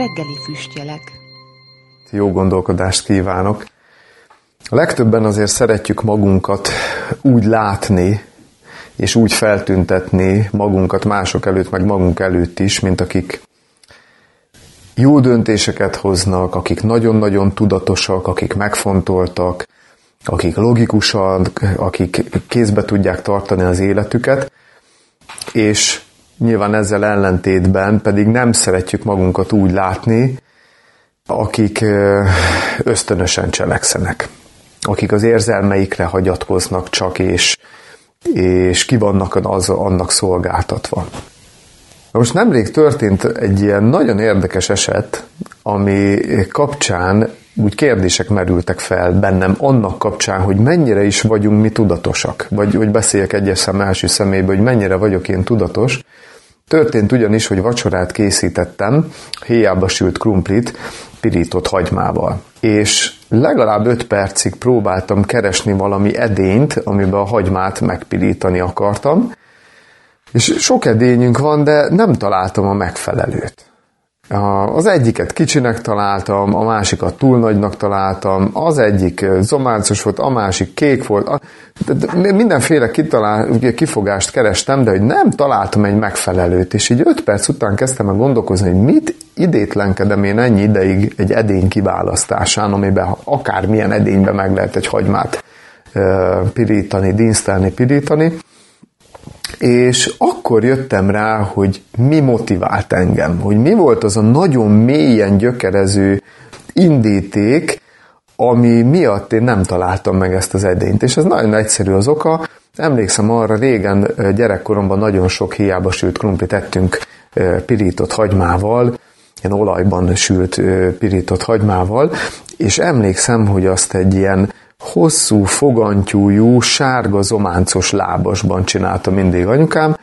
Reggeli füstjelek. Jó gondolkodást kívánok! A legtöbben azért szeretjük magunkat úgy látni, és úgy feltüntetni magunkat mások előtt, meg magunk előtt is, mint akik jó döntéseket hoznak, akik nagyon-nagyon tudatosak, akik megfontoltak, akik logikusak, akik kézbe tudják tartani az életüket, és nyilván ezzel ellentétben pedig nem szeretjük magunkat úgy látni, akik ösztönösen cselekszenek, akik az érzelmeikre hagyatkoznak csak, és, és ki vannak az, annak szolgáltatva. Most nemrég történt egy ilyen nagyon érdekes eset, ami kapcsán úgy kérdések merültek fel bennem annak kapcsán, hogy mennyire is vagyunk mi tudatosak, vagy hogy beszéljek egyes szem első szemébe, hogy mennyire vagyok én tudatos. Történt ugyanis, hogy vacsorát készítettem, héjába sült krumplit, pirított hagymával. És legalább 5 percig próbáltam keresni valami edényt, amiben a hagymát megpirítani akartam, és sok edényünk van, de nem találtam a megfelelőt. Az egyiket kicsinek találtam, a másikat túl nagynak találtam, az egyik zománcos volt, a másik kék volt, mindenféle kitalál, kifogást kerestem, de hogy nem találtam egy megfelelőt, és így öt perc után kezdtem el gondolkozni, hogy mit idétlenkedem én ennyi ideig egy edény kiválasztásán, amiben akármilyen edénybe meg lehet egy hagymát pirítani, dinsztelni, pirítani, és akkor jöttem rá, hogy mi motivált engem, hogy mi volt az a nagyon mélyen gyökerező indíték, ami miatt én nem találtam meg ezt az edényt. És ez nagyon egyszerű az oka. Emlékszem arra, régen gyerekkoromban nagyon sok hiába sült krumplit ettünk pirított hagymával, ilyen olajban sült pirított hagymával, és emlékszem, hogy azt egy ilyen hosszú, fogantyújú, sárga zománcos lábasban csinálta mindig anyukám,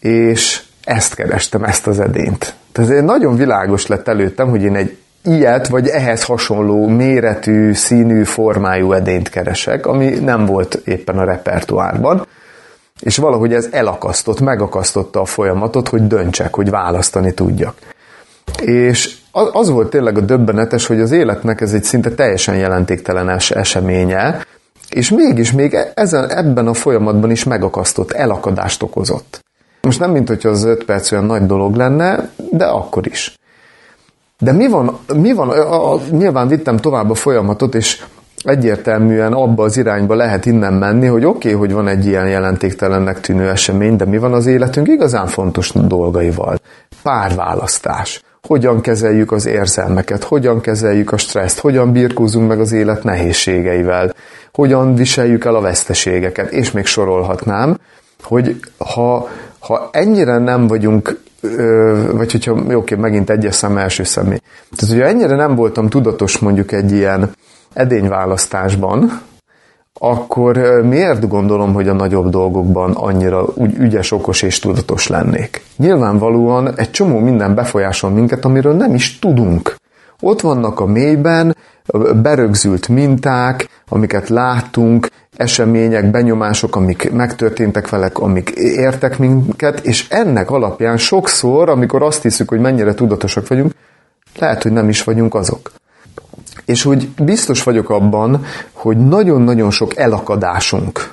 és ezt kerestem, ezt az edényt. Tehát nagyon világos lett előttem, hogy én egy ilyet, vagy ehhez hasonló méretű, színű, formájú edényt keresek, ami nem volt éppen a repertoárban, és valahogy ez elakasztott, megakasztotta a folyamatot, hogy döntsek, hogy választani tudjak. És az volt tényleg a döbbenetes, hogy az életnek ez egy szinte teljesen jelentéktelen eseménye, és mégis még e- ezen, ebben a folyamatban is megakasztott, elakadást okozott. Most nem, mint hogyha az öt perc olyan nagy dolog lenne, de akkor is. De mi van, mi van a, a, nyilván vittem tovább a folyamatot, és egyértelműen abba az irányba lehet innen menni, hogy oké, okay, hogy van egy ilyen jelentéktelennek tűnő esemény, de mi van az életünk igazán fontos dolgaival? Párválasztás, hogyan kezeljük az érzelmeket, hogyan kezeljük a stresszt, hogyan birkózunk meg az élet nehézségeivel, hogyan viseljük el a veszteségeket, és még sorolhatnám, hogy ha, ha ennyire nem vagyunk, vagy hogyha, jó, oké, megint egyes szem első személy. Tehát, hogyha ennyire nem voltam tudatos mondjuk egy ilyen edényválasztásban, akkor miért gondolom, hogy a nagyobb dolgokban annyira úgy ügyes, okos és tudatos lennék? Nyilvánvalóan egy csomó minden befolyásol minket, amiről nem is tudunk. Ott vannak a mélyben berögzült minták, amiket láttunk, események, benyomások, amik megtörténtek velek, amik értek minket, és ennek alapján sokszor, amikor azt hiszük, hogy mennyire tudatosak vagyunk, lehet, hogy nem is vagyunk azok. És úgy biztos vagyok abban, hogy nagyon-nagyon sok elakadásunk,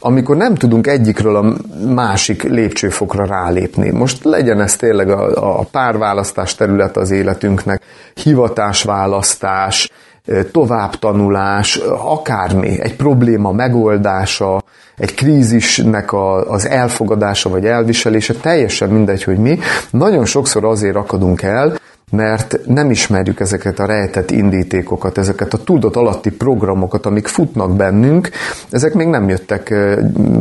amikor nem tudunk egyikről a másik lépcsőfokra rálépni. Most legyen ez tényleg a, a párválasztás terület az életünknek, hivatásválasztás, továbbtanulás, akármi, egy probléma megoldása, egy krízisnek a, az elfogadása vagy elviselése, teljesen mindegy, hogy mi. Nagyon sokszor azért akadunk el, mert nem ismerjük ezeket a rejtett indítékokat, ezeket a tudat alatti programokat, amik futnak bennünk, ezek még nem jöttek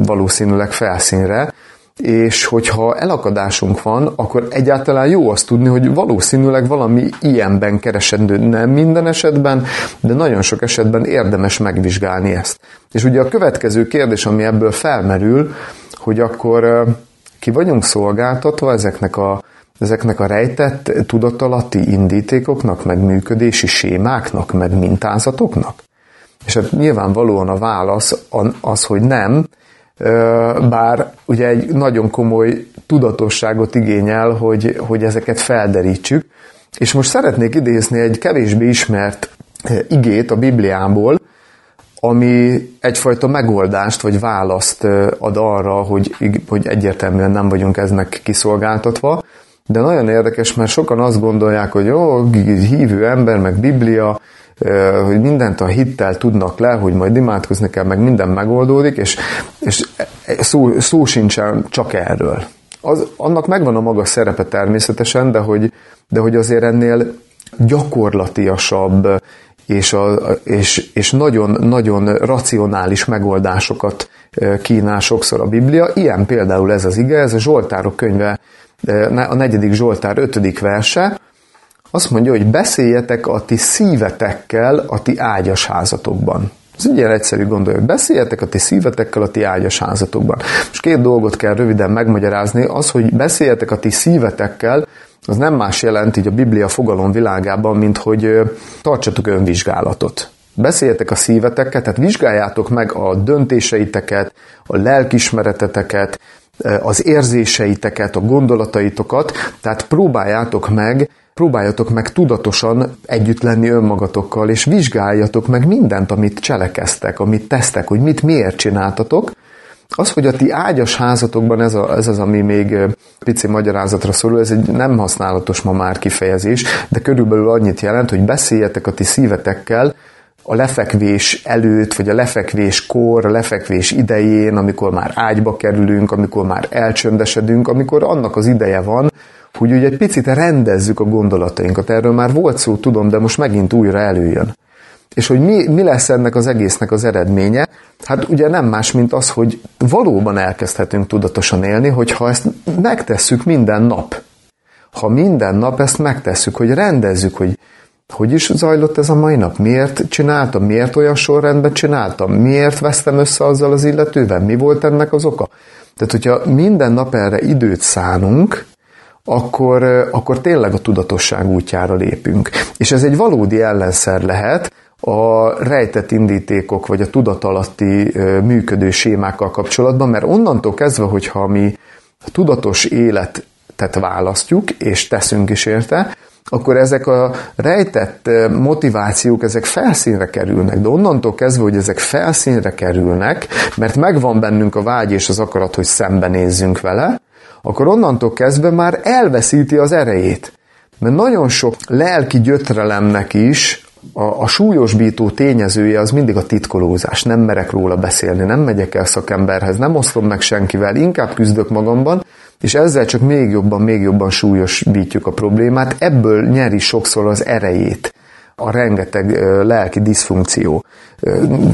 valószínűleg felszínre, és hogyha elakadásunk van, akkor egyáltalán jó azt tudni, hogy valószínűleg valami ilyenben keresendő, nem minden esetben, de nagyon sok esetben érdemes megvizsgálni ezt. És ugye a következő kérdés, ami ebből felmerül, hogy akkor ki vagyunk szolgáltatva ezeknek a ezeknek a rejtett tudatalatti indítékoknak, meg működési sémáknak, meg mintázatoknak? És hát nyilvánvalóan a válasz az, hogy nem, bár ugye egy nagyon komoly tudatosságot igényel, hogy, hogy ezeket felderítsük, És most szeretnék idézni egy kevésbé ismert igét a Bibliából, ami egyfajta megoldást vagy választ ad arra, hogy, hogy egyértelműen nem vagyunk eznek kiszolgáltatva, de nagyon érdekes, mert sokan azt gondolják, hogy jó, hívő ember, meg Biblia, hogy mindent a hittel tudnak le, hogy majd imádkozni kell, meg minden megoldódik, és, és szó, szó sincsen csak erről. Az, annak megvan a maga szerepe természetesen, de hogy, de hogy azért ennél gyakorlatiasabb és, a, és, és nagyon, nagyon racionális megoldásokat kínál sokszor a Biblia. Ilyen például ez az ige, ez a Zsoltárok könyve, a negyedik Zsoltár ötödik verse, azt mondja, hogy beszéljetek a ti szívetekkel a ti ágyas házatokban. Ez ilyen egyszerű gondolja, hogy beszéljetek a ti szívetekkel a ti ágyas házatokban. És két dolgot kell röviden megmagyarázni. Az, hogy beszéljetek a ti szívetekkel, az nem más jelent így a Biblia fogalom világában, mint hogy tartsatok önvizsgálatot. Beszéljetek a szívetekkel, tehát vizsgáljátok meg a döntéseiteket, a lelkismereteteket, az érzéseiteket, a gondolataitokat, tehát próbáljátok meg próbáljatok meg tudatosan együtt lenni önmagatokkal, és vizsgáljatok meg mindent, amit cselekeztek, amit tesztek, hogy mit miért csináltatok, az, hogy a ti ágyas házatokban ez, a, ez az, ami még pici magyarázatra szorul, ez egy nem használatos ma már kifejezés, de körülbelül annyit jelent, hogy beszéljetek a ti szívetekkel, a lefekvés előtt, vagy a lefekvés kor, a lefekvés idején, amikor már ágyba kerülünk, amikor már elcsöndesedünk, amikor annak az ideje van, hogy ugye egy picit rendezzük a gondolatainkat. Erről már volt szó, tudom, de most megint újra előjön. És hogy mi, mi lesz ennek az egésznek az eredménye? Hát ugye nem más, mint az, hogy valóban elkezdhetünk tudatosan élni, hogyha ezt megtesszük minden nap. Ha minden nap ezt megtesszük, hogy rendezzük, hogy hogy is zajlott ez a mai nap? Miért csináltam? Miért olyan sorrendben csináltam? Miért vesztem össze azzal az illetővel? Mi volt ennek az oka? Tehát, hogyha minden nap erre időt szánunk, akkor, akkor tényleg a tudatosság útjára lépünk. És ez egy valódi ellenszer lehet a rejtett indítékok, vagy a tudatalatti működő sémákkal kapcsolatban, mert onnantól kezdve, hogyha mi tudatos életet választjuk, és teszünk is érte, akkor ezek a rejtett motivációk, ezek felszínre kerülnek. De onnantól kezdve, hogy ezek felszínre kerülnek, mert megvan bennünk a vágy és az akarat, hogy szembenézzünk vele, akkor onnantól kezdve már elveszíti az erejét. Mert nagyon sok lelki gyötrelemnek is a, a súlyosbító tényezője az mindig a titkolózás. Nem merek róla beszélni, nem megyek el szakemberhez, nem osztom meg senkivel, inkább küzdök magamban, és ezzel csak még jobban, még jobban súlyosbítjuk a problémát. Ebből nyeri sokszor az erejét a rengeteg lelki diszfunkció,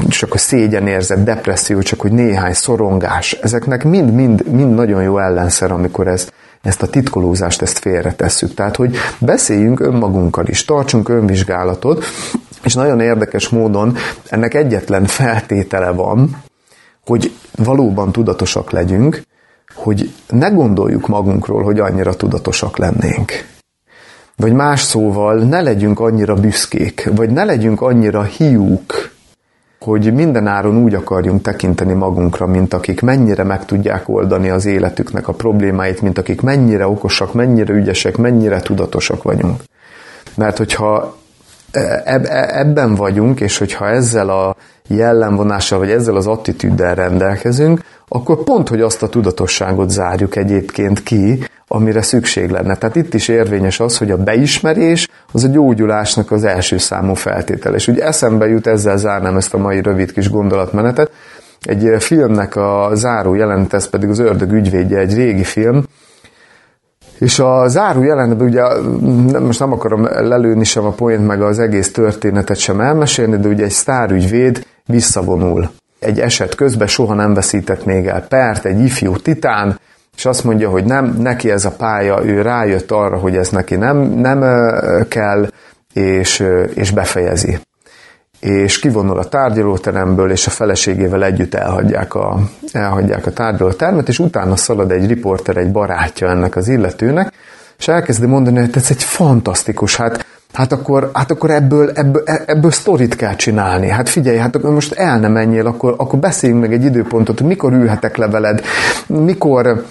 csak a szégyenérzet, depresszió, csak hogy néhány szorongás, ezeknek mind-mind mind nagyon jó ellenszer, amikor ezt, ezt a titkolózást, ezt félretesszük. Tehát, hogy beszéljünk önmagunkkal is, tartsunk önvizsgálatot, és nagyon érdekes módon ennek egyetlen feltétele van, hogy valóban tudatosak legyünk, hogy ne gondoljuk magunkról, hogy annyira tudatosak lennénk. Vagy más szóval, ne legyünk annyira büszkék, vagy ne legyünk annyira hiúk, hogy mindenáron úgy akarjunk tekinteni magunkra, mint akik mennyire meg tudják oldani az életüknek a problémáit, mint akik mennyire okosak, mennyire ügyesek, mennyire tudatosak vagyunk. Mert hogyha ebben vagyunk, és hogyha ezzel a jellemvonással, vagy ezzel az attitűddel rendelkezünk, akkor pont, hogy azt a tudatosságot zárjuk egyébként ki, amire szükség lenne. Tehát itt is érvényes az, hogy a beismerés az a gyógyulásnak az első számú feltétel. És ugye eszembe jut, ezzel zárnám ezt a mai rövid kis gondolatmenetet, egy filmnek a záró jelent, ez pedig az Ördög ügyvédje, egy régi film, és a záró jelenetben ugye most nem akarom lelőni sem a poént, meg az egész történetet sem elmesélni, de ugye egy sztárügyvéd visszavonul. Egy eset közben soha nem veszített még el pert, egy ifjú titán, és azt mondja, hogy nem, neki ez a pálya, ő rájött arra, hogy ez neki nem, nem kell, és, és befejezi. És kivonul a tárgyalóteremből, és a feleségével együtt elhagyják a, elhagyják a tárgyalótermet, és utána szalad egy riporter, egy barátja ennek az illetőnek, és elkezdi mondani, hogy ez egy fantasztikus, hát Hát akkor, hát akkor ebből, ebből, ebből sztorit kell csinálni. Hát figyelj, hát akkor most el nem menjél, akkor, akkor beszéljünk meg egy időpontot, hogy mikor ülhetek le veled, mikor,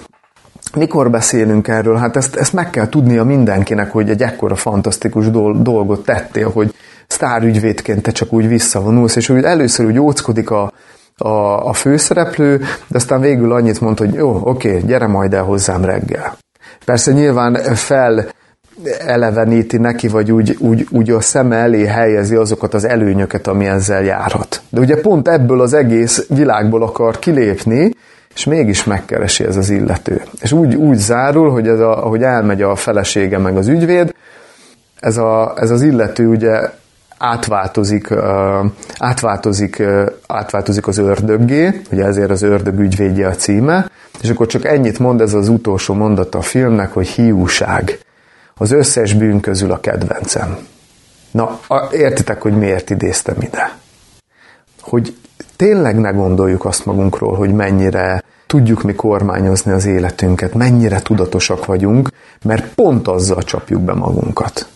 mikor beszélünk erről? Hát ezt, ezt meg kell tudnia mindenkinek, hogy egy ekkora fantasztikus dolgot tettél, hogy sztárügyvédként te csak úgy visszavonulsz, és úgy először úgy óckodik a, a, a főszereplő, de aztán végül annyit mond, hogy jó, oké, gyere majd el hozzám reggel. Persze nyilván fel eleveníti neki, vagy úgy, úgy, úgy a szeme elé helyezi azokat az előnyöket, ami ezzel járhat. De ugye pont ebből az egész világból akar kilépni, és mégis megkeresi ez az illető. És úgy, úgy zárul, hogy ez a, ahogy elmegy a felesége meg az ügyvéd, ez, a, ez az illető ugye átváltozik, átváltozik, átváltozik az ördöggé, ugye ezért az ördög ügyvédje a címe, és akkor csak ennyit mond ez az utolsó mondata a filmnek, hogy hiúság. Az összes bűn közül a kedvencem. Na, értitek, hogy miért idéztem ide? Hogy tényleg ne gondoljuk azt magunkról, hogy mennyire tudjuk mi kormányozni az életünket, mennyire tudatosak vagyunk, mert pont azzal csapjuk be magunkat.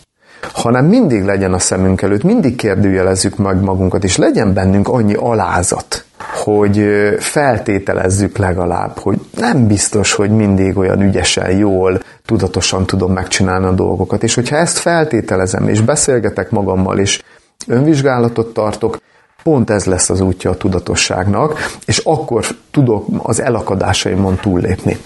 Hanem mindig legyen a szemünk előtt, mindig kérdőjelezzük meg magunkat, és legyen bennünk annyi alázat, hogy feltételezzük legalább, hogy nem biztos, hogy mindig olyan ügyesen, jól, tudatosan tudom megcsinálni a dolgokat. És hogyha ezt feltételezem, és beszélgetek magammal, és önvizsgálatot tartok, pont ez lesz az útja a tudatosságnak, és akkor tudok az elakadásaimon túllépni.